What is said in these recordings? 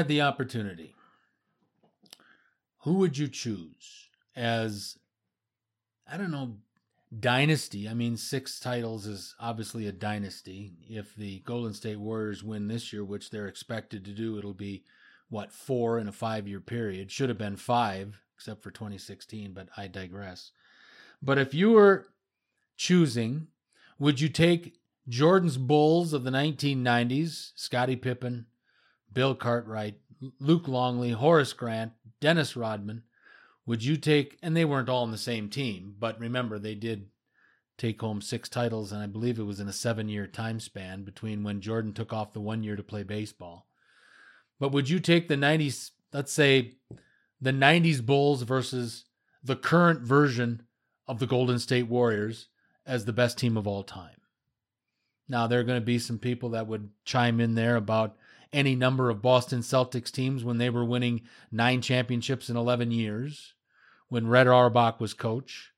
Had the opportunity, who would you choose as, I don't know, dynasty? I mean, six titles is obviously a dynasty. If the Golden State Warriors win this year, which they're expected to do, it'll be, what, four in a five year period. Should have been five, except for 2016, but I digress. But if you were choosing, would you take Jordan's Bulls of the 1990s, Scottie Pippen, Bill Cartwright, Luke Longley, Horace Grant, Dennis Rodman? Would you take, and they weren't all in the same team, but remember, they did take home six titles, and I believe it was in a seven year time span between when Jordan took off the one year to play baseball. But would you take the 90s, let's say the 90s Bulls versus the current version of the Golden State Warriors as the best team of all time? Now, there are going to be some people that would chime in there about any number of Boston Celtics teams when they were winning nine championships in 11 years, when Red Auerbach was coach,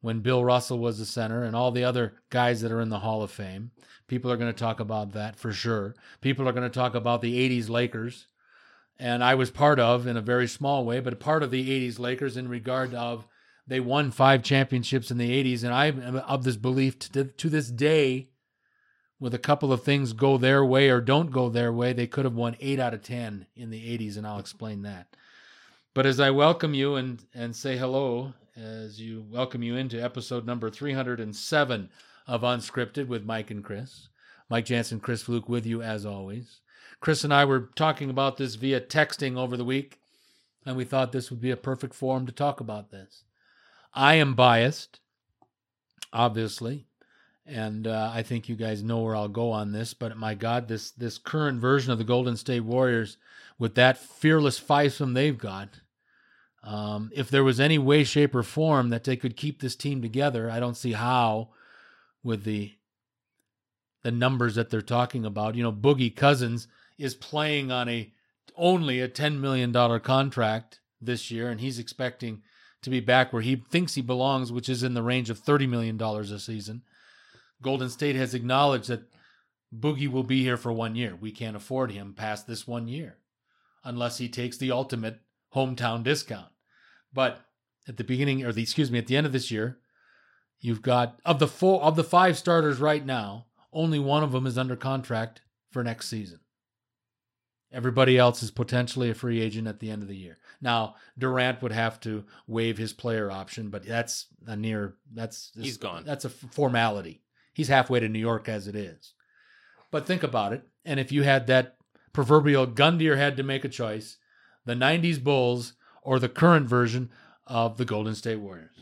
when Bill Russell was the center, and all the other guys that are in the Hall of Fame. People are going to talk about that for sure. People are going to talk about the 80s Lakers. And I was part of, in a very small way, but part of the 80s Lakers in regard of they won five championships in the 80s. And I'm of this belief to, to this day with a couple of things go their way or don't go their way, they could have won eight out of 10 in the 80s, and I'll explain that. But as I welcome you and, and say hello, as you welcome you into episode number 307 of Unscripted with Mike and Chris, Mike Jansen, Chris Fluke with you as always. Chris and I were talking about this via texting over the week, and we thought this would be a perfect forum to talk about this. I am biased, obviously and uh, I think you guys know where I'll go on this. But my God, this this current version of the Golden State Warriors, with that fearless fivesome they've got, um, if there was any way, shape, or form that they could keep this team together, I don't see how, with the the numbers that they're talking about. You know, Boogie Cousins is playing on a only a ten million dollar contract this year, and he's expecting to be back where he thinks he belongs, which is in the range of thirty million dollars a season. Golden State has acknowledged that Boogie will be here for one year. We can't afford him past this one year unless he takes the ultimate hometown discount. But at the beginning, or the excuse me, at the end of this year, you've got of the four of the five starters right now, only one of them is under contract for next season. Everybody else is potentially a free agent at the end of the year. Now Durant would have to waive his player option, but that's a near that's he's gone. That's a formality. He's halfway to New York as it is. But think about it. And if you had that proverbial gun to your head to make a choice, the 90s Bulls or the current version of the Golden State Warriors?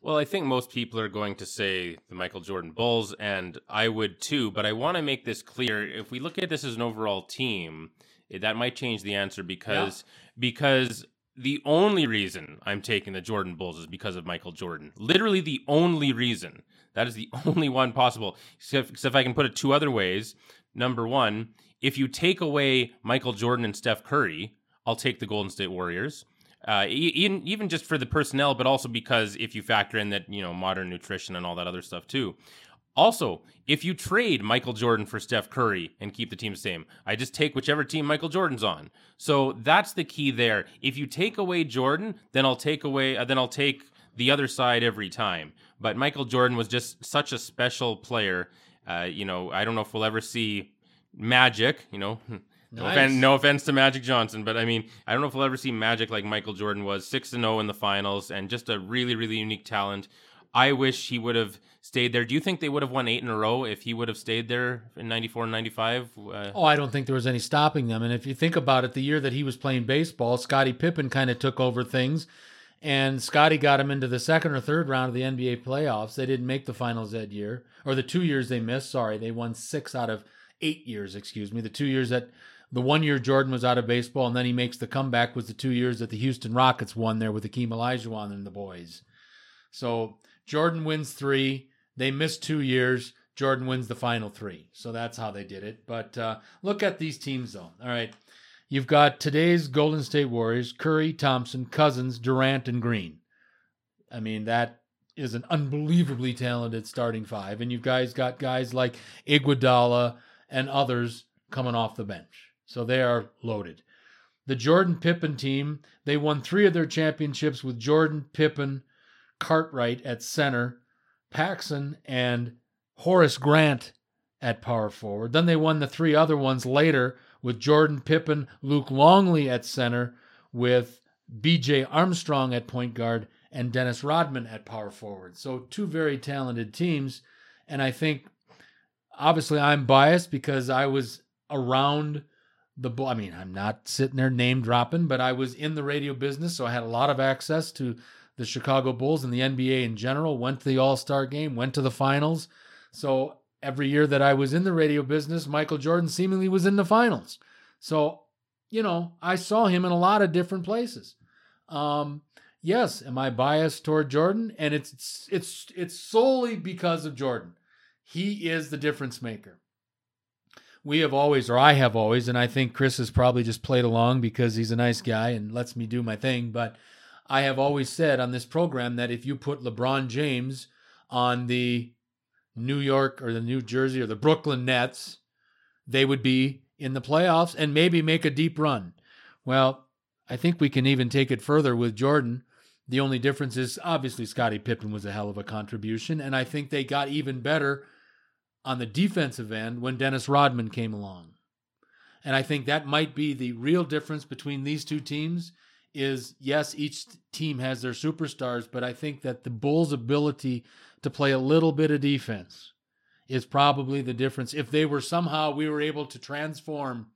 Well, I think most people are going to say the Michael Jordan Bulls, and I would too. But I want to make this clear: if we look at this as an overall team, eh, that might change the answer because yeah. because the only reason I'm taking the Jordan Bulls is because of Michael Jordan. Literally the only reason. That is the only one possible. Except, except if I can put it two other ways. Number one, if you take away Michael Jordan and Steph Curry, I'll take the Golden State Warriors. Uh, even even just for the personnel, but also because if you factor in that you know modern nutrition and all that other stuff too. Also, if you trade Michael Jordan for Steph Curry and keep the team the same, I just take whichever team Michael Jordan's on. So that's the key there. If you take away Jordan, then I'll take away uh, then I'll take the other side every time. But Michael Jordan was just such a special player. Uh, you know, I don't know if we'll ever see Magic. You know, no, nice. offense, no offense to Magic Johnson, but I mean, I don't know if we'll ever see Magic like Michael Jordan was, six and zero oh in the finals, and just a really, really unique talent. I wish he would have stayed there. Do you think they would have won eight in a row if he would have stayed there in 94 and 95? Uh, oh, I don't think there was any stopping them. And if you think about it, the year that he was playing baseball, Scottie Pippen kind of took over things and Scottie got him into the second or third round of the NBA playoffs. They didn't make the finals that year, or the two years they missed. Sorry, they won six out of eight years. Excuse me, the two years that the one year Jordan was out of baseball, and then he makes the comeback was the two years that the Houston Rockets won there with Hakeem Olajuwon and the boys. So Jordan wins three. They missed two years. Jordan wins the final three. So that's how they did it. But uh, look at these teams, though. All right. You've got today's Golden State Warriors Curry, Thompson, Cousins, Durant, and Green. I mean, that is an unbelievably talented starting five. And you guys got guys like Iguodala and others coming off the bench. So they are loaded. The Jordan Pippen team, they won three of their championships with Jordan, Pippen, Cartwright at center, Paxson, and Horace Grant at power forward. Then they won the three other ones later with Jordan Pippen, Luke Longley at center, with BJ Armstrong at point guard, and Dennis Rodman at power forward. So, two very talented teams. And I think, obviously, I'm biased because I was around the ball. I mean, I'm not sitting there name dropping, but I was in the radio business, so I had a lot of access to the Chicago Bulls and the NBA in general. Went to the All Star game, went to the finals. So every year that I was in the radio business, Michael Jordan seemingly was in the finals. So, you know, I saw him in a lot of different places. Um, yes, am I biased toward Jordan? And it's it's it's solely because of Jordan. He is the difference maker we have always, or I have always, and I think Chris has probably just played along because he's a nice guy and lets me do my thing. But I have always said on this program that if you put LeBron James on the New York or the New Jersey or the Brooklyn Nets, they would be in the playoffs and maybe make a deep run. Well, I think we can even take it further with Jordan. The only difference is obviously Scottie Pippen was a hell of a contribution, and I think they got even better on the defensive end when Dennis Rodman came along. And I think that might be the real difference between these two teams is yes, each team has their superstars, but I think that the Bulls' ability to play a little bit of defense is probably the difference. If they were somehow we were able to transform,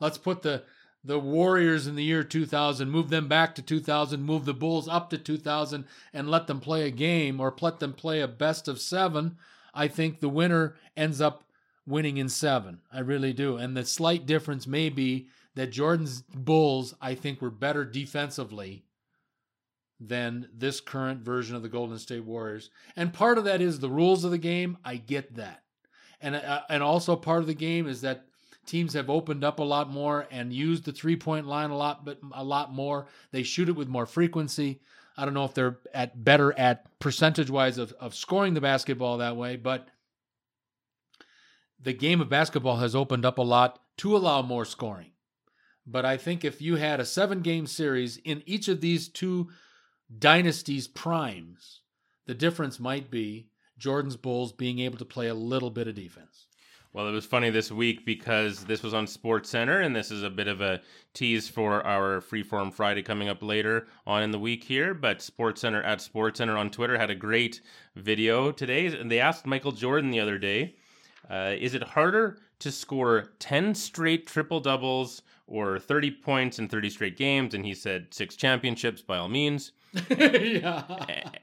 let's put the the Warriors in the year 2000, move them back to 2000, move the Bulls up to 2000, and let them play a game or let them play a best of seven. I think the winner ends up winning in seven. I really do. And the slight difference may be that Jordan's Bulls, I think, were better defensively than this current version of the Golden State Warriors. And part of that is the rules of the game. I get that. And, uh, and also part of the game is that teams have opened up a lot more and used the three point line a lot, but a lot more. They shoot it with more frequency. I don't know if they're at better at percentage wise of, of scoring the basketball that way, but the game of basketball has opened up a lot to allow more scoring. But I think if you had a seven game series in each of these two dynasties' primes, the difference might be Jordan's Bulls being able to play a little bit of defense. Well, it was funny this week because this was on Sports Center, and this is a bit of a tease for our Freeform Friday coming up later on in the week here. But Sports Center at Sports Center on Twitter had a great video today, and they asked Michael Jordan the other day, uh, "Is it harder to score ten straight triple doubles or thirty points in thirty straight games?" And he said, six championships by all means." yeah.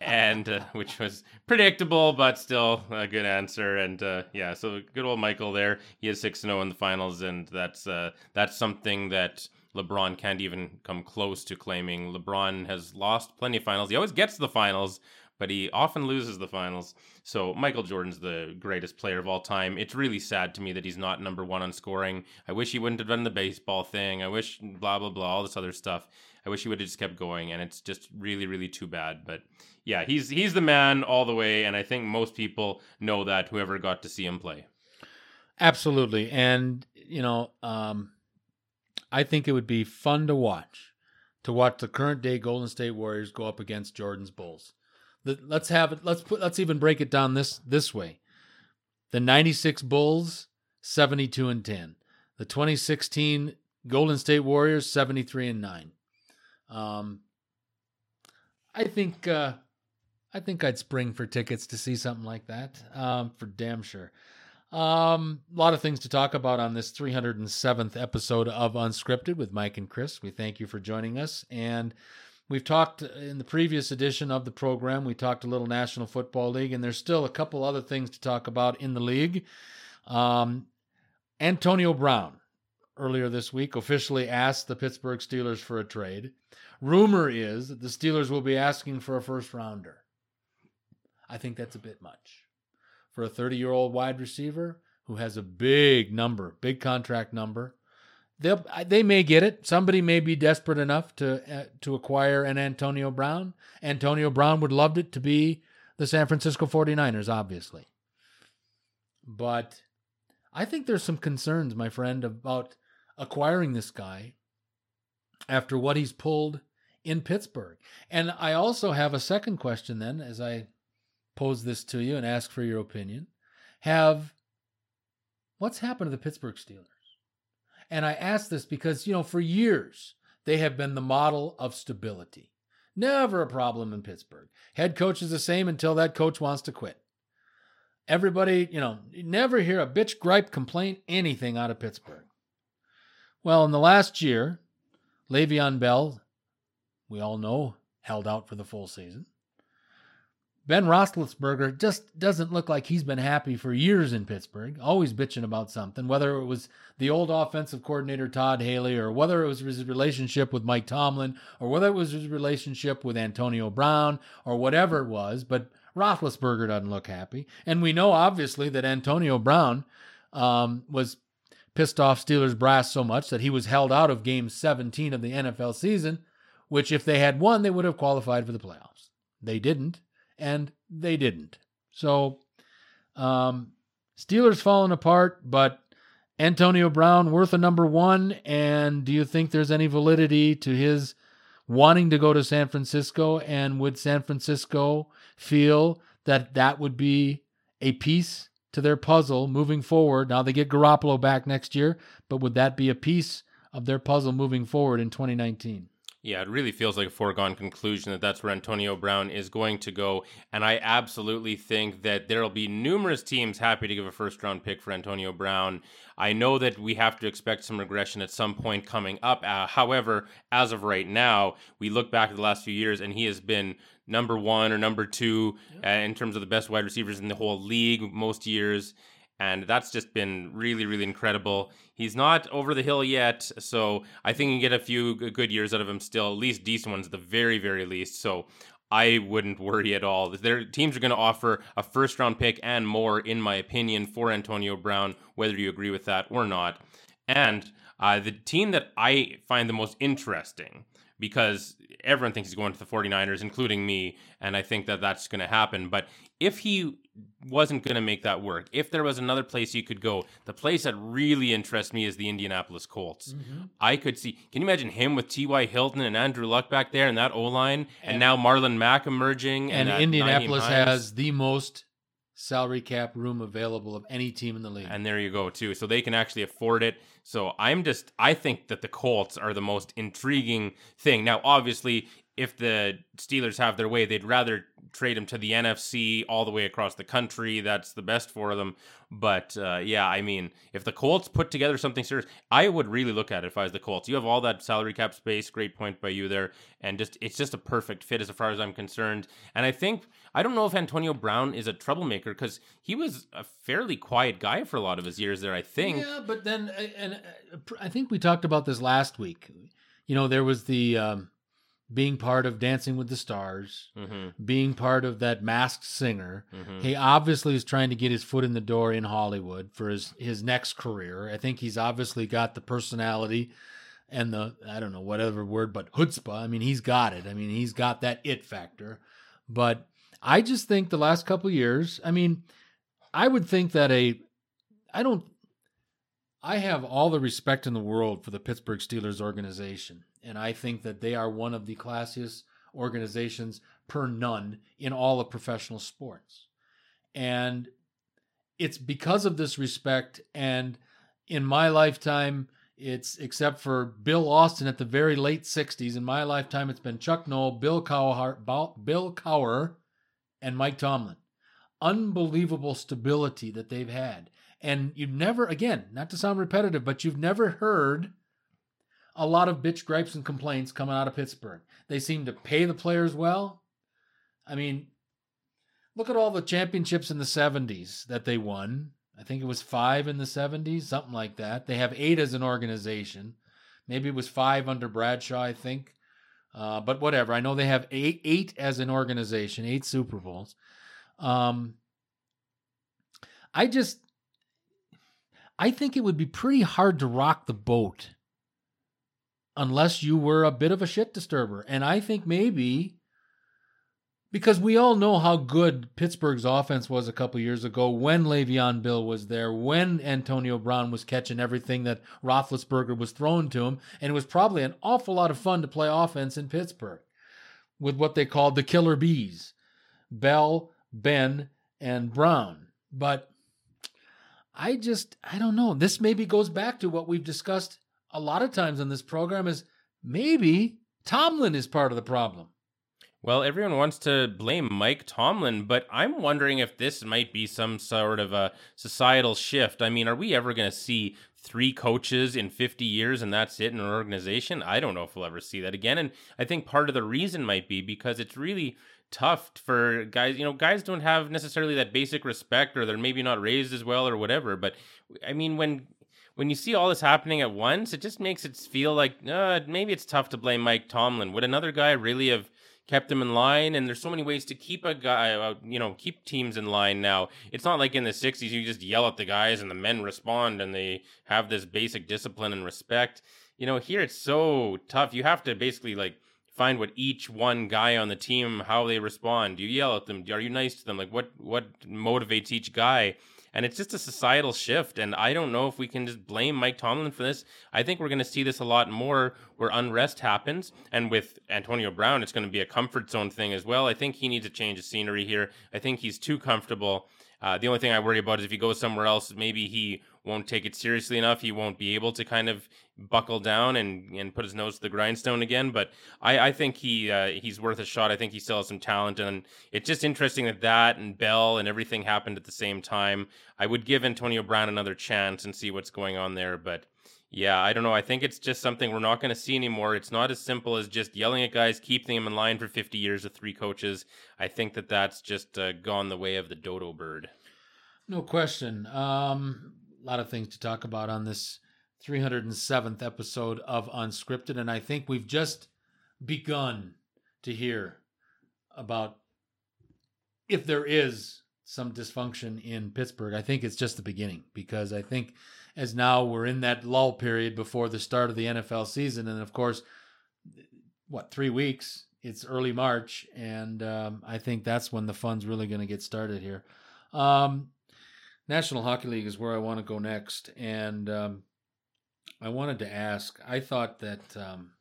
and uh, which was predictable, but still a good answer. And uh, yeah, so good old Michael there. He is six zero oh in the finals, and that's uh, that's something that LeBron can't even come close to claiming. LeBron has lost plenty of finals. He always gets to the finals, but he often loses the finals. So Michael Jordan's the greatest player of all time. It's really sad to me that he's not number one on scoring. I wish he wouldn't have done the baseball thing. I wish blah blah blah all this other stuff. I wish he would have just kept going, and it's just really, really too bad. But yeah, he's he's the man all the way, and I think most people know that. Whoever got to see him play, absolutely, and you know, um, I think it would be fun to watch, to watch the current day Golden State Warriors go up against Jordan's Bulls. Let's have it. Let's put. Let's even break it down this this way. The '96 Bulls, 72 and 10. The 2016 Golden State Warriors, 73 and 9. Um, I think uh, I think I'd spring for tickets to see something like that. Um, for damn sure. Um, a lot of things to talk about on this 307th episode of Unscripted with Mike and Chris. We thank you for joining us. And we've talked in the previous edition of the program, we talked a little National Football League, and there's still a couple other things to talk about in the league. Um, Antonio Brown earlier this week officially asked the Pittsburgh Steelers for a trade. Rumor is that the Steelers will be asking for a first rounder. I think that's a bit much. For a 30 year old wide receiver who has a big number, big contract number, they they may get it. Somebody may be desperate enough to uh, to acquire an Antonio Brown. Antonio Brown would love it to be the San Francisco 49ers, obviously. But I think there's some concerns, my friend, about acquiring this guy after what he's pulled in Pittsburgh. And I also have a second question then as I pose this to you and ask for your opinion. Have what's happened to the Pittsburgh Steelers? And I ask this because, you know, for years they have been the model of stability. Never a problem in Pittsburgh. Head coach is the same until that coach wants to quit. Everybody, you know, never hear a bitch, gripe, complaint, anything out of Pittsburgh. Well, in the last year, Le'Veon Bell, we all know, held out for the full season. Ben Roethlisberger just doesn't look like he's been happy for years in Pittsburgh, always bitching about something, whether it was the old offensive coordinator Todd Haley, or whether it was his relationship with Mike Tomlin, or whether it was his relationship with Antonio Brown, or whatever it was. But Roethlisberger doesn't look happy. And we know, obviously, that Antonio Brown um, was pissed off Steelers brass so much that he was held out of game 17 of the NFL season, which, if they had won, they would have qualified for the playoffs. They didn't and they didn't. So, um, Steelers falling apart, but Antonio Brown worth a number one. And do you think there's any validity to his wanting to go to San Francisco? And would San Francisco feel that that would be a piece to their puzzle moving forward? Now they get Garoppolo back next year, but would that be a piece of their puzzle moving forward in 2019? Yeah, it really feels like a foregone conclusion that that's where Antonio Brown is going to go. And I absolutely think that there will be numerous teams happy to give a first round pick for Antonio Brown. I know that we have to expect some regression at some point coming up. Uh, however, as of right now, we look back at the last few years and he has been number one or number two uh, in terms of the best wide receivers in the whole league most years and that's just been really, really incredible. He's not over the hill yet, so I think you can get a few good years out of him still, at least decent ones, at the very, very least. So I wouldn't worry at all. Their teams are going to offer a first round pick and more, in my opinion, for Antonio Brown, whether you agree with that or not. And uh, the team that I find the most interesting because everyone thinks he's going to the 49ers, including me, and I think that that's going to happen. But if he wasn't going to make that work, if there was another place you could go, the place that really interests me is the Indianapolis Colts. Mm-hmm. I could see, can you imagine him with T.Y. Hilton and Andrew Luck back there and that O line, and, and, now Marlon Mack emerging? And, and Indianapolis has the most salary cap room available of any team in the league. And there you go, too. So they can actually afford it. So I'm just, I think that the Colts are the most intriguing thing. Now, obviously, if the Steelers have their way, they'd rather trade him to the NFC all the way across the country. That's the best for them. But uh, yeah, I mean, if the Colts put together something serious, I would really look at it if I was the Colts. You have all that salary cap space. Great point by you there, and just it's just a perfect fit as far as I'm concerned. And I think I don't know if Antonio Brown is a troublemaker because he was a fairly quiet guy for a lot of his years there. I think. Yeah, but then and uh, I think we talked about this last week. You know, there was the. Um, being part of Dancing with the Stars, mm-hmm. being part of that masked singer. Mm-hmm. He obviously is trying to get his foot in the door in Hollywood for his, his next career. I think he's obviously got the personality and the, I don't know, whatever word, but chutzpah. I mean, he's got it. I mean, he's got that it factor. But I just think the last couple years, I mean, I would think that a, I don't, I have all the respect in the world for the Pittsburgh Steelers organization and I think that they are one of the classiest organizations per none in all of professional sports. And it's because of this respect and in my lifetime it's except for Bill Austin at the very late 60s in my lifetime it's been Chuck Noll, Bill Cowher, Bill Cowher and Mike Tomlin. Unbelievable stability that they've had. And you've never again, not to sound repetitive, but you've never heard a lot of bitch gripes and complaints coming out of Pittsburgh. They seem to pay the players well. I mean, look at all the championships in the 70s that they won. I think it was five in the 70s, something like that. They have eight as an organization. Maybe it was five under Bradshaw, I think. Uh, but whatever. I know they have eight, eight as an organization, eight Super Bowls. Um, I just, I think it would be pretty hard to rock the boat unless you were a bit of a shit disturber. And I think maybe because we all know how good Pittsburgh's offense was a couple years ago when Le'Veon Bell was there, when Antonio Brown was catching everything that Roethlisberger was throwing to him, and it was probably an awful lot of fun to play offense in Pittsburgh with what they called the killer bees, Bell, Ben, and Brown. But I just I don't know. This maybe goes back to what we've discussed a lot of times on this program is maybe Tomlin is part of the problem. Well, everyone wants to blame Mike Tomlin, but I'm wondering if this might be some sort of a societal shift. I mean, are we ever going to see three coaches in 50 years and that's it in an organization? I don't know if we'll ever see that again. And I think part of the reason might be because it's really tough for guys. You know, guys don't have necessarily that basic respect or they're maybe not raised as well or whatever. But I mean, when when you see all this happening at once, it just makes it feel like uh, maybe it's tough to blame Mike Tomlin. Would another guy really have kept them in line and there's so many ways to keep a guy uh, you know keep teams in line now. It's not like in the 60s you just yell at the guys and the men respond and they have this basic discipline and respect. You know here it's so tough. You have to basically like find what each one guy on the team how they respond. Do you yell at them? Are you nice to them? Like what what motivates each guy and it's just a societal shift. And I don't know if we can just blame Mike Tomlin for this. I think we're going to see this a lot more where unrest happens. And with Antonio Brown, it's going to be a comfort zone thing as well. I think he needs a change of scenery here. I think he's too comfortable. Uh, the only thing I worry about is if he goes somewhere else, maybe he won't take it seriously enough. He won't be able to kind of buckle down and, and put his nose to the grindstone again. But I, I think he uh, he's worth a shot. I think he still has some talent, and it's just interesting that that and Bell and everything happened at the same time. I would give Antonio Brown another chance and see what's going on there, but. Yeah, I don't know. I think it's just something we're not going to see anymore. It's not as simple as just yelling at guys, keeping them in line for 50 years with three coaches. I think that that's just uh, gone the way of the dodo bird. No question. Um, a lot of things to talk about on this 307th episode of Unscripted. And I think we've just begun to hear about if there is some dysfunction in Pittsburgh. I think it's just the beginning because I think as now we're in that lull period before the start of the NFL season. And of course, what, three weeks? It's early March. And um, I think that's when the fun's really going to get started here. Um, National Hockey League is where I want to go next, and um, I wanted to ask. I thought that um,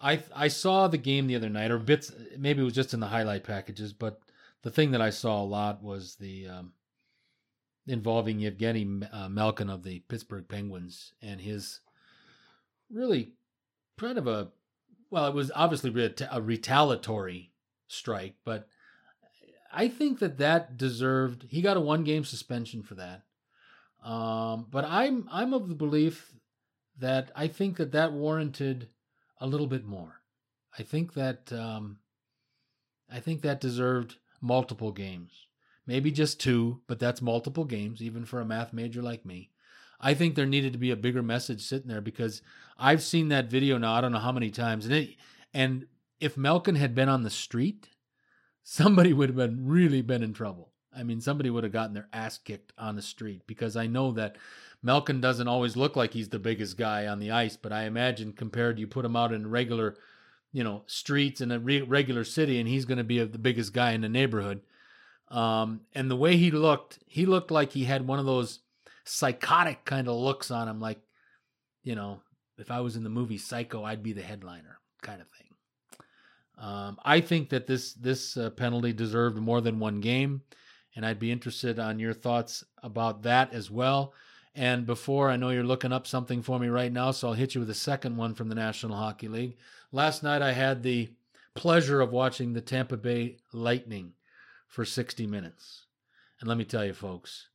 I I saw the game the other night, or bits. Maybe it was just in the highlight packages, but the thing that I saw a lot was the um, involving Evgeny uh, Malkin of the Pittsburgh Penguins and his really kind of a well, it was obviously a retaliatory strike, but I think that that deserved. He got a one game suspension for that. Um, but I'm I'm of the belief that I think that that warranted a little bit more. I think that um, I think that deserved multiple games, maybe just two, but that's multiple games, even for a math major like me. I think there needed to be a bigger message sitting there because I've seen that video now. I don't know how many times, and it, and if Malkin had been on the street, somebody would have been really been in trouble. I mean, somebody would have gotten their ass kicked on the street because I know that Malkin doesn't always look like he's the biggest guy on the ice, but I imagine compared you put him out in regular, you know, streets in a re- regular city, and he's going to be a, the biggest guy in the neighborhood. Um, and the way he looked, he looked like he had one of those psychotic kind of looks on him, like, you know, if I was in the movie Psycho, I'd be the headliner kind of thing. Um, I think that this this uh, penalty deserved more than one game, and I'd be interested on your thoughts about that as well. And before I know you're looking up something for me right now, so I'll hit you with a second one from the National Hockey League. Last night I had the pleasure of watching the Tampa Bay Lightning for 60 minutes. And let me tell you, folks,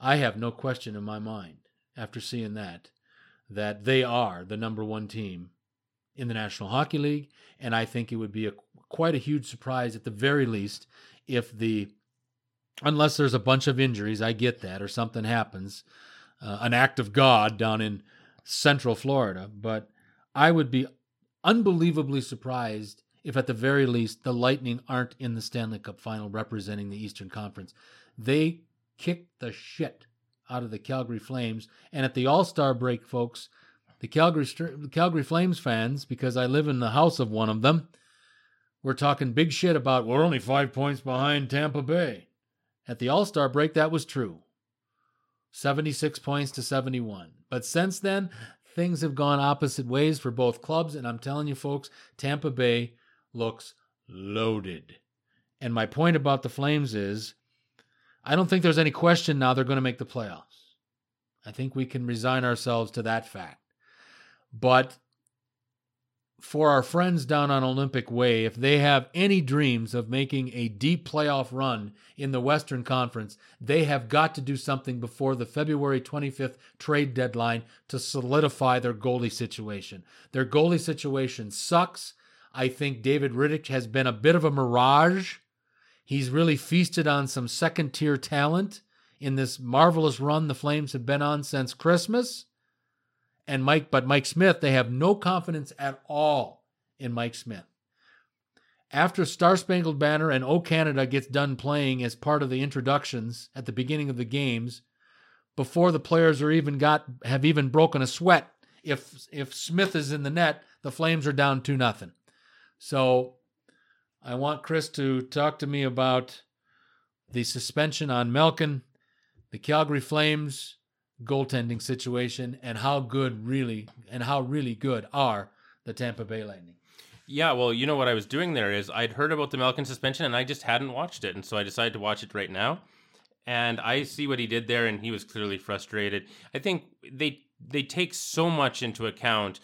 I have no question in my mind after seeing that that they are the number one team in the National Hockey League, and I think it would be a quite a huge surprise at the very least if the unless there's a bunch of injuries, I get that, or something happens, uh, an act of God down in Central Florida, but I would be unbelievably surprised if at the very least the Lightning aren't in the Stanley Cup final representing the Eastern Conference. They kicked the shit out of the Calgary Flames, and at the All Star break, folks, the Calgary Calgary Flames fans, because I live in the house of one of them, were talking big shit about we're only five points behind Tampa Bay. At the All Star break, that was true 76 points to 71. But since then, things have gone opposite ways for both clubs. And I'm telling you, folks, Tampa Bay looks loaded. And my point about the Flames is I don't think there's any question now they're going to make the playoffs. I think we can resign ourselves to that fact. But for our friends down on Olympic Way, if they have any dreams of making a deep playoff run in the Western Conference, they have got to do something before the February 25th trade deadline to solidify their goalie situation. Their goalie situation sucks. I think David Rittich has been a bit of a mirage. He's really feasted on some second tier talent in this marvelous run the Flames have been on since Christmas and Mike, but Mike Smith, they have no confidence at all in Mike Smith. After Star Spangled Banner and O Canada gets done playing as part of the introductions at the beginning of the games, before the players are even got have even broken a sweat, if if Smith is in the net, the Flames are down two nothing. So I want Chris to talk to me about the suspension on Malkin, the Calgary Flames, goaltending situation and how good really and how really good are the Tampa Bay Lightning. Yeah, well, you know what I was doing there is I'd heard about the Malkin suspension and I just hadn't watched it, and so I decided to watch it right now. And I see what he did there, and he was clearly frustrated. I think they they take so much into account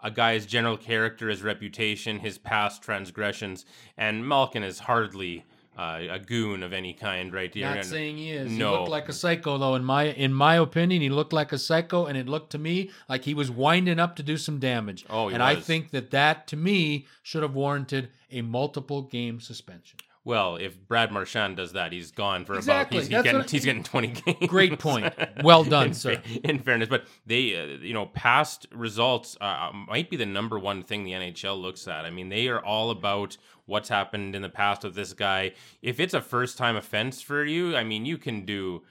a guy's general character, his reputation, his past transgressions, and Malkin is hardly uh, a goon of any kind, right? Not You're- saying he is. No. He looked like a psycho, though. In my in my opinion, he looked like a psycho, and it looked to me like he was winding up to do some damage. Oh, and I think that that to me should have warranted a multiple game suspension. Well, if Brad Marchand does that, he's gone for Exactly, about he's, he's getting I- he's getting twenty games. Great point. Well done, in, sir. In fairness, but they, uh, you know, past results uh, might be the number one thing the NHL looks at. I mean, they are all about what's happened in the past with this guy. If it's a first time offense for you, I mean, you can do.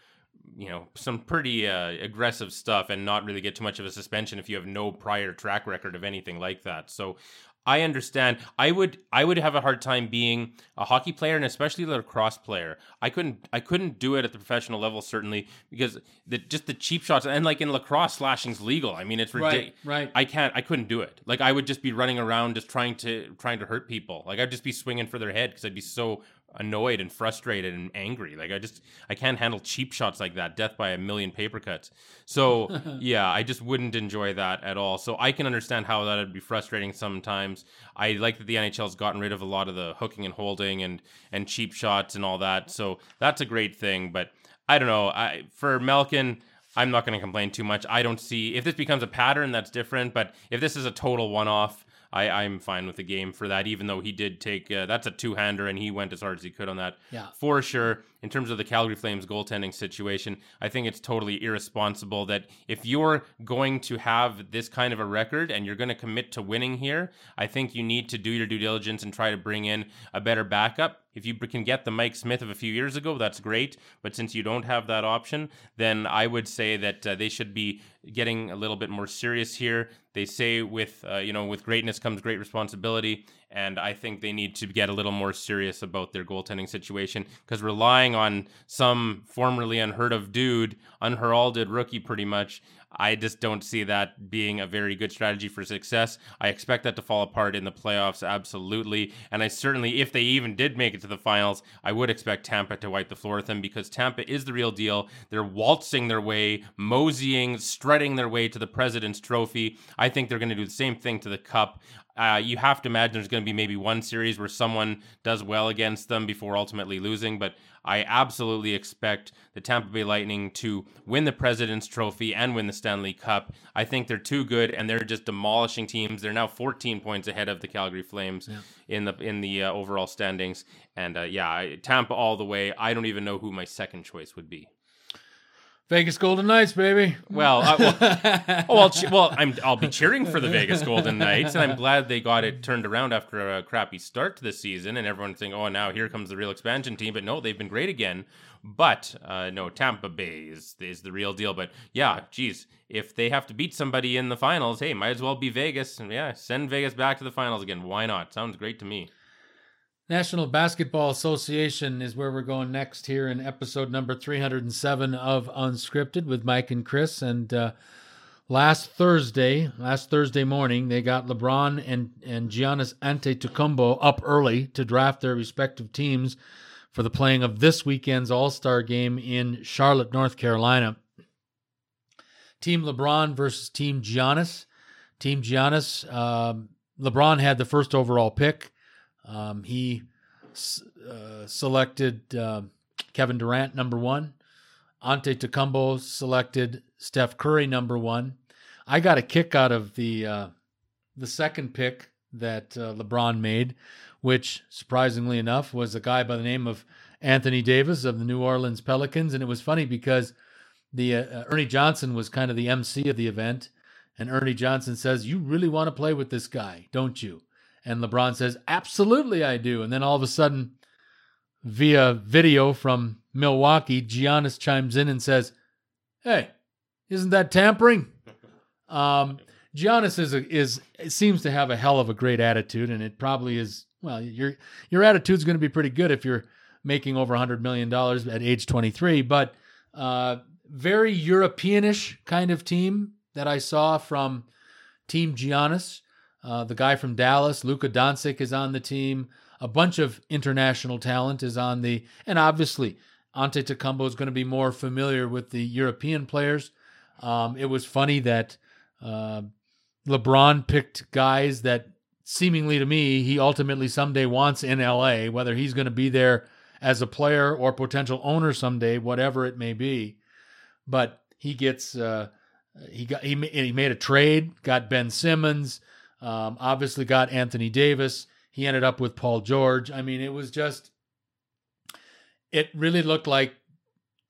You know, some pretty uh, aggressive stuff and not really get too much of a suspension if you have no prior track record of anything like that. So I understand. I would I would have a hard time being a hockey player and especially a lacrosse player. I couldn't I couldn't do it at the professional level certainly because the just the cheap shots and like in lacrosse slashing's legal. I mean it's ridiculous. Right, right. I can't I couldn't do it. Like I would just be running around just trying to trying to hurt people. Like I'd just be swinging for their head because I'd be so annoyed and frustrated and angry. Like I just I can't handle cheap shots like that. Death by a million paper cuts. So yeah, I just wouldn't enjoy that at all. So I can understand how that would be frustrating sometimes. I like that the NHL's gotten rid of a lot of the hooking and holding and and cheap shots and all that. So that's a great thing. But I don't know. I for Malkin. I'm not going to complain too much. I don't see if this becomes a pattern that's different, but if this is a total one-off, I, I'm fine with the game for that. Even though he did take uh, that's a two-hander and he went as hard as he could on that. Yeah. for sure. In terms of the Calgary Flames goaltending situation, I think it's totally irresponsible that if you're going to have this kind of a record and you're going to commit to winning here, I think you need to do your due diligence and try to bring in a better backup. If you can get the Mike Smith of a few years ago, that's great. But since you don't have that option, then I would say that uh, they should be getting a little bit more serious here. They say with uh, you know with greatness comes great responsibility, and I think they need to get a little more serious about their goaltending situation because relying on some formerly unheard of dude, unheralded rookie, pretty much. I just don't see that being a very good strategy for success. I expect that to fall apart in the playoffs, absolutely. And I certainly, if they even did make it to the finals, I would expect Tampa to wipe the floor with them because Tampa is the real deal. They're waltzing their way, moseying, strutting their way to the President's Trophy. I think they're going to do the same thing to the Cup. Uh, you have to imagine there's going to be maybe one series where someone does well against them before ultimately losing, but I absolutely expect the Tampa Bay Lightning to win the President's Trophy and win the Stanley Cup. I think they're too good, and they're just demolishing teams. They're now 14 points ahead of the Calgary Flames in the in the uh, overall standings, and uh, yeah, Tampa all the way. I don't even know who my second choice would be. Vegas Golden Knights, baby. Well, uh, well, oh, I'll che- well, I'm I'll be cheering for the Vegas Golden Knights, and I'm glad they got it turned around after a crappy start to the season, and everyone's saying, "Oh, now here comes the real expansion team." But no, they've been great again. But uh, no, Tampa Bay is is the real deal. But yeah, geez, if they have to beat somebody in the finals, hey, might as well be Vegas. And yeah, send Vegas back to the finals again. Why not? Sounds great to me. National Basketball Association is where we're going next here in episode number 307 of Unscripted with Mike and Chris. And uh, last Thursday, last Thursday morning, they got LeBron and, and Giannis Antetokounmpo up early to draft their respective teams for the playing of this weekend's All Star game in Charlotte, North Carolina. Team LeBron versus Team Giannis. Team Giannis, um, LeBron had the first overall pick. Um, he uh, selected uh, Kevin Durant number one. Antetokounmpo selected Steph Curry number one. I got a kick out of the uh, the second pick that uh, LeBron made, which surprisingly enough was a guy by the name of Anthony Davis of the New Orleans Pelicans, and it was funny because the uh, Ernie Johnson was kind of the MC of the event, and Ernie Johnson says, "You really want to play with this guy, don't you?" And LeBron says, Absolutely, I do. And then all of a sudden, via video from Milwaukee, Giannis chimes in and says, Hey, isn't that tampering? Um, Giannis is a, is seems to have a hell of a great attitude, and it probably is. Well, your your attitude's going to be pretty good if you're making over hundred million dollars at age 23. But uh, very Europeanish kind of team that I saw from Team Giannis. Uh, the guy from Dallas, Luka Doncic, is on the team. A bunch of international talent is on the, and obviously Antetokounmpo is going to be more familiar with the European players. Um, it was funny that uh, LeBron picked guys that seemingly to me he ultimately someday wants in LA, whether he's going to be there as a player or potential owner someday, whatever it may be. But he gets uh, he got he, he made a trade, got Ben Simmons. Um, obviously, got Anthony Davis. He ended up with Paul George. I mean, it was just, it really looked like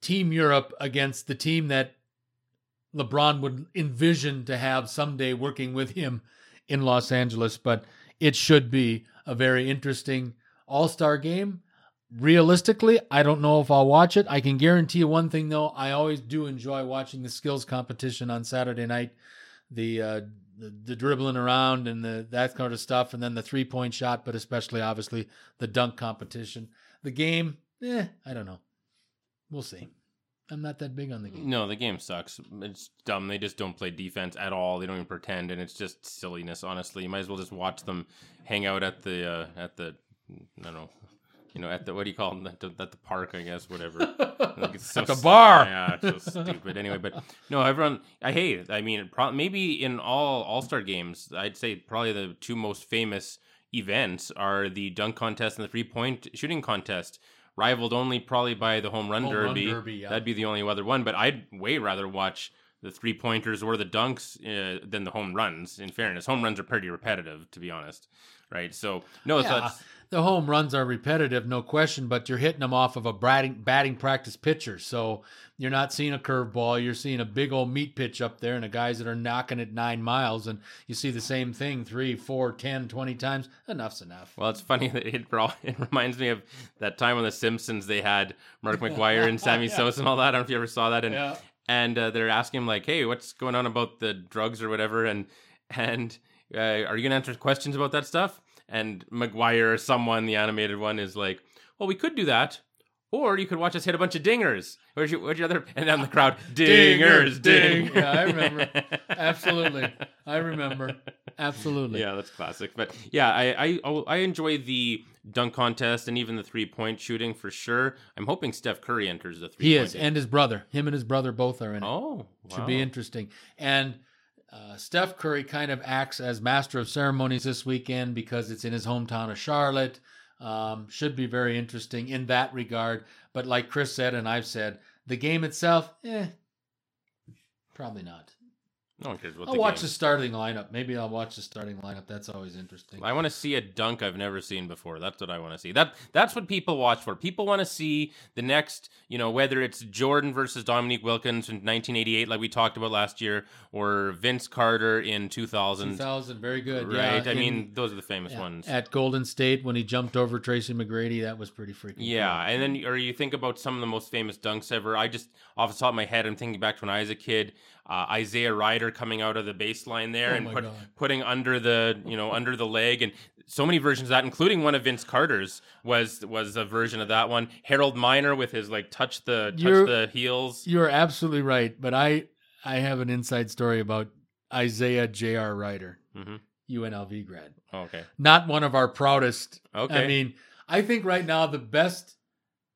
Team Europe against the team that LeBron would envision to have someday working with him in Los Angeles. But it should be a very interesting All Star game. Realistically, I don't know if I'll watch it. I can guarantee you one thing, though. I always do enjoy watching the skills competition on Saturday night. The uh, the, the dribbling around and the that kind of stuff, and then the three point shot, but especially obviously the dunk competition. The game, eh, I don't know. We'll see. I'm not that big on the game. No, the game sucks. It's dumb. They just don't play defense at all. They don't even pretend, and it's just silliness. Honestly, you might as well just watch them hang out at the uh, at the I don't know you know, at the what do you call them? At the, at the park, I guess, whatever. Like so at the bar. Yeah, it's so stupid. Anyway, but no, everyone, I hate it. I mean, pro- maybe in all All Star games, I'd say probably the two most famous events are the dunk contest and the three point shooting contest. Rivaled only probably by the home run home derby. Run derby yeah. That'd be the only other one. But I'd way rather watch the three pointers or the dunks uh, than the home runs. In fairness, home runs are pretty repetitive, to be honest. Right. So no, yeah the home runs are repetitive, no question, but you're hitting them off of a batting, batting practice pitcher. So you're not seeing a curveball. You're seeing a big old meat pitch up there and the guys that are knocking it nine miles. And you see the same thing three, four, ten, twenty times. Enough's enough. Well, it's funny that it, it reminds me of that time on The Simpsons they had Mark McGwire and Sammy yeah. Sosa and all that. I don't know if you ever saw that. And, yeah. and uh, they're asking him, like, hey, what's going on about the drugs or whatever? And, and, uh, are you going to answer questions about that stuff? And McGwire or someone, the animated one, is like, well, we could do that. Or you could watch us hit a bunch of dingers. Where's your, where's your other? And down the crowd, dingers, ding. Yeah, I remember. Absolutely, I remember. Absolutely. Yeah, that's classic. But yeah, I, I I enjoy the dunk contest and even the three point shooting for sure. I'm hoping Steph Curry enters the three. He is, and his brother. Him and his brother both are in it. Oh, wow. should be interesting. And uh, Steph Curry kind of acts as master of ceremonies this weekend because it's in his hometown of Charlotte. Um, should be very interesting in that regard. But like Chris said, and I've said, the game itself, eh, probably not. No one cares about I'll watch game. the starting lineup. Maybe I'll watch the starting lineup. That's always interesting. I want to see a dunk I've never seen before. That's what I want to see. That that's what people watch for. People want to see the next, you know, whether it's Jordan versus Dominique Wilkins in 1988, like we talked about last year, or Vince Carter in 2000. 2000, very good. Right. Yeah, I in, mean, those are the famous ones. At Golden State when he jumped over Tracy McGrady, that was pretty freaking. Yeah, cool. and then or you think about some of the most famous dunks ever. I just off the top of my head, I'm thinking back to when I was a kid uh, Isaiah Rider coming out of the baseline there oh and put, putting under the you know under the leg and so many versions of that, including one of Vince Carter's was was a version of that one. Harold Miner with his like touch the touch You're- the heels. You're absolutely right, but I I have an inside story about Isaiah J.R. Rider, Mhm. UNLV grad. Oh, okay. Not one of our proudest. Okay. I mean, I think right now the best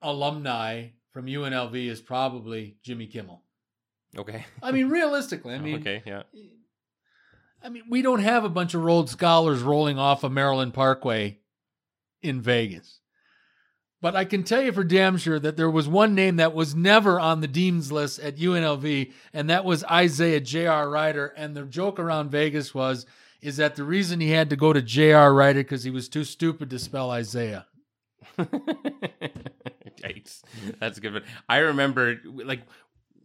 alumni from UNLV is probably Jimmy Kimmel. Okay. I mean, realistically, I mean, okay. Yeah. I mean, we don't have a bunch of Rhodes scholars rolling off of Maryland Parkway in Vegas. But I can tell you for damn sure that there was one name that was never on the dean's list at UNLV, and that was Isaiah J.R. Rider. And the joke around Vegas was, is that the reason he had to go to J.R. Rider because he was too stupid to spell Isaiah. Yikes. That's a good one. I remember like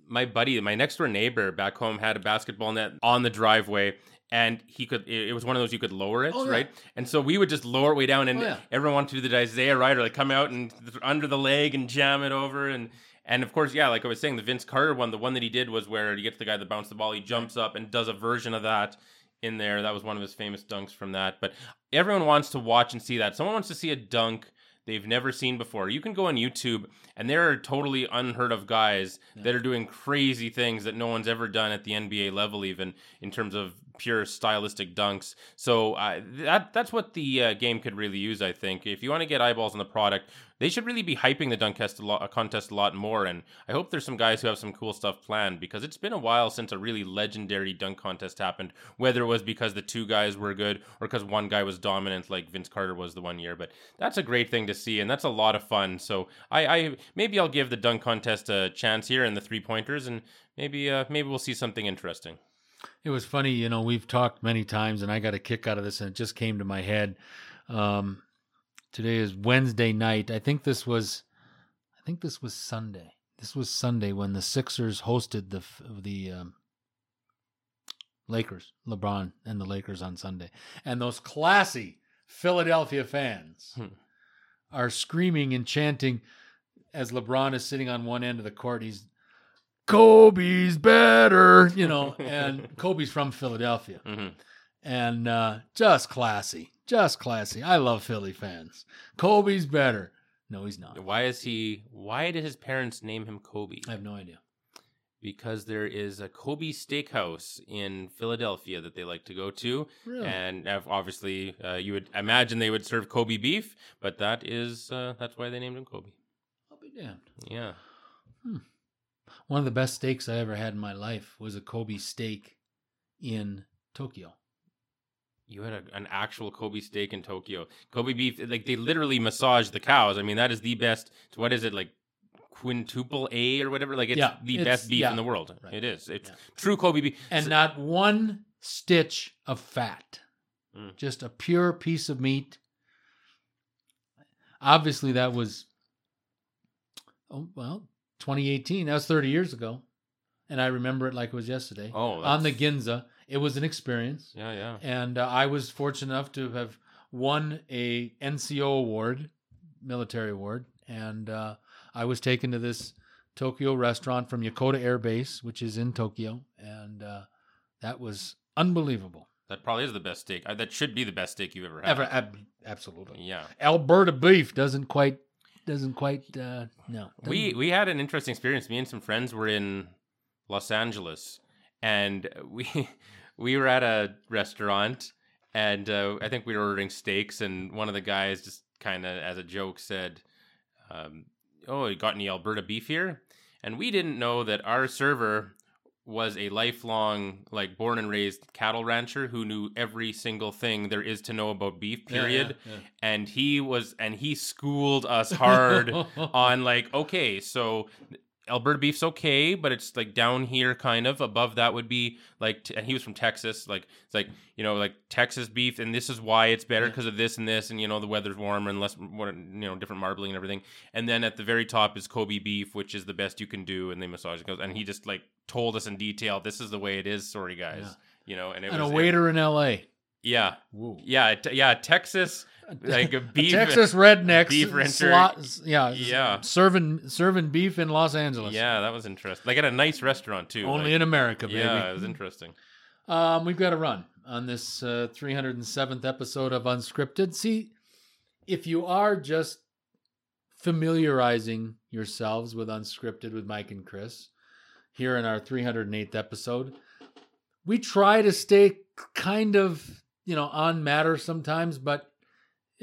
my buddy, my next door neighbor back home had a basketball net on the driveway. And he could, it was one of those you could lower it, Oh, yeah. right? And so we would just lower it way down, and Oh, yeah. everyone wanted to do the Isaiah rider like come out and under the leg and jam it over. And and of course, yeah, like I was saying, the Vince Carter one, the one that he did was where you get to the guy that bounced the ball, he jumps up and does a version of that in there. That was one of his famous dunks from that. But everyone wants to watch and see that. Someone wants to see a dunk they've never seen before. You can go on YouTube, and there are totally unheard of guys that are doing crazy things that no one's ever done at the NBA level, even in terms of pure stylistic dunks. So uh, that that's what the uh, game could really use, I think. If you want to get eyeballs on the product, they should really be hyping the dunk a lot, contest a lot more. And I hope there's some guys who have some cool stuff planned because it's been a while since a really legendary dunk contest happened. Whether it was because the two guys were good or because one guy was dominant, like Vince Carter was the one year. But that's a great thing to see, and that's a lot of fun. So I, I maybe I'll give the dunk contest a chance here and the three pointers, and maybe uh, maybe we'll see something interesting. It was funny, you know, we've talked many times, and I got a kick out of this, and it just came to my head. Um, today is Wednesday night. I think this was, I think this was Sunday. This was Sunday when the Sixers hosted the the um, Lakers, LeBron and the Lakers on Sunday, and those classy Philadelphia fans Hmm. are screaming and chanting as LeBron is sitting on one end of the court. He's Kobe's better, you know, and Kobe's from Philadelphia hmm and uh, just classy, just classy. I love Philly fans. Kobe's better. No, he's not. Why is he? Why did his parents name him Kobe? I have no idea. Because there is a Kobe Steakhouse in Philadelphia that they like to go to, Really? and obviously uh, you would imagine they would serve Kobe beef, but that is uh, that's why they named him Kobe. I'll be damned. Yeah. One of the best steaks I ever had in my life was a Kobe steak in Tokyo. You had a, an actual Kobe steak in Tokyo. Kobe beef, like they literally massage the cows. I mean, that is the best. What is it like? Quintuple A or whatever. Like it's Yeah, the it's- best beef yeah. in the world. Right. It is. It's Yeah. true Kobe beef. And So- not one stitch of fat. Mm. Just a pure piece of meat. Obviously, that was, oh, well, 2018. That was 30 years ago. And I remember it like it was yesterday. oh, on the Ginza. It was an experience. Yeah, yeah. and uh, I was fortunate enough to have won a NCO award, military award, and uh, I was taken to this Tokyo restaurant from Yokota Air Base, which is in Tokyo, and uh, that was unbelievable. That probably is the best steak. Uh, that should be the best steak you've ever had. Ever, ab- absolutely. Yeah. Alberta beef doesn't quite, doesn't quite, uh, no. We doesn't- we had an interesting experience. Me and some friends were in Los Angeles, and we we were at a restaurant, and uh, I think we were ordering steaks, and one of the guys just kind of as a joke said, um, "Oh, you got any Alberta beef here?" And we didn't know that our server was a lifelong, like born and raised cattle rancher who knew every single thing there is to know about beef. Yeah, yeah, Period. yeah. And he was, and he schooled us hard on like okay so alberta beef's okay but it's like down here kind of above that would be like t- and he was from texas like it's like you know like texas beef and this is why it's better because of this and this and you know the weather's warmer and less you know different marbling and everything and then at the very top is kobe beef which is the best you can do and they massage it goes and he just like told us in detail this is the way it is sorry guys Yeah. you know and it and a was waiter in L.A. yeah Woo. yeah t- yeah texas like a beef Texas rednecks, beef rancher. slot- yeah, Yeah. serving serving beef in Los Angeles. yeah that was interesting like at a nice restaurant too only like- in America, baby. Yeah, it was interesting. Um, we've got to run on this uh, 307th episode of Unscripted. See, if you are just familiarizing yourselves with Unscripted with Mike and Chris here in our 308th episode, we try to stay kind of, you know, on matter sometimes, but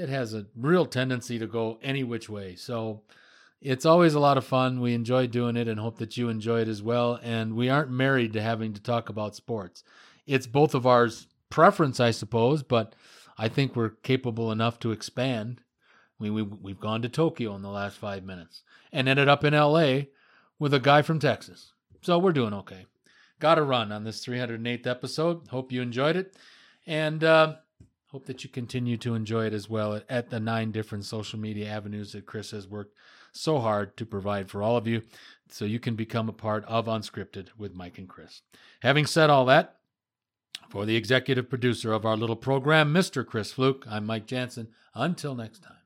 it has a real tendency to go any which way. So it's always a lot of fun. We enjoy doing it and hope that you enjoy it as well. And we aren't married to having to talk about sports. It's both of ours preference, I suppose, but I think we're capable enough to expand. We, we, we've gone to Tokyo in the last five minutes and ended up in LA with a guy from Texas. So we're doing okay. Got to run on this 308th episode. Hope you enjoyed it. And uh, hope that you continue to enjoy it as well at, the nine different social media avenues that Chris has worked so hard to provide for all of you so you can become a part of Unscripted with Mike and Chris. Having said all that, for the executive producer of our little program, Mr. Chris Fluke, I'm Mike Jansen. Until next time.